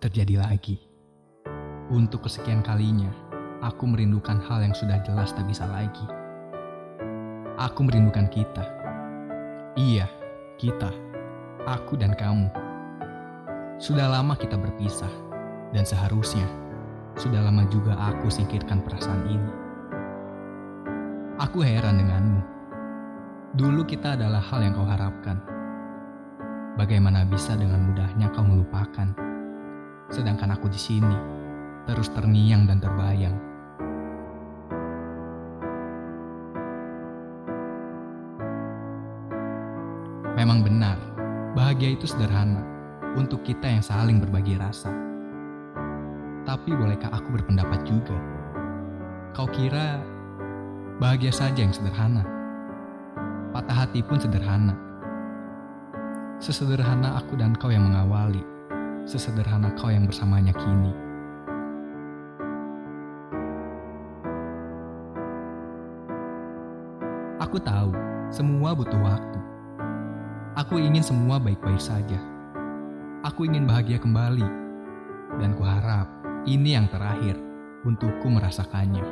terjadi lagi. Untuk kesekian kalinya, aku merindukan hal yang sudah jelas tak bisa lagi. Aku merindukan kita. Iya, kita. Aku dan kamu. Sudah lama kita berpisah, dan seharusnya sudah lama juga aku singkirkan perasaan ini. Aku heran denganmu. Dulu kita adalah hal yang kau harapkan. Bagaimana bisa dengan mudahnya kau melupakan? Sedangkan aku di sini terus terngiang dan terbayang. Memang benar, bahagia itu sederhana untuk kita yang saling berbagi rasa. Tapi bolehkah aku berpendapat juga? Kau kira bahagia saja yang sederhana? Patah hati pun sederhana. Sesederhana aku dan kau yang mengawali, sesederhana kau yang bersamanya kini. Aku tahu, semua butuh waktu. Aku ingin semua baik-baik saja. Aku ingin bahagia kembali. Dan kuharap ini yang terakhir untukku merasakannya.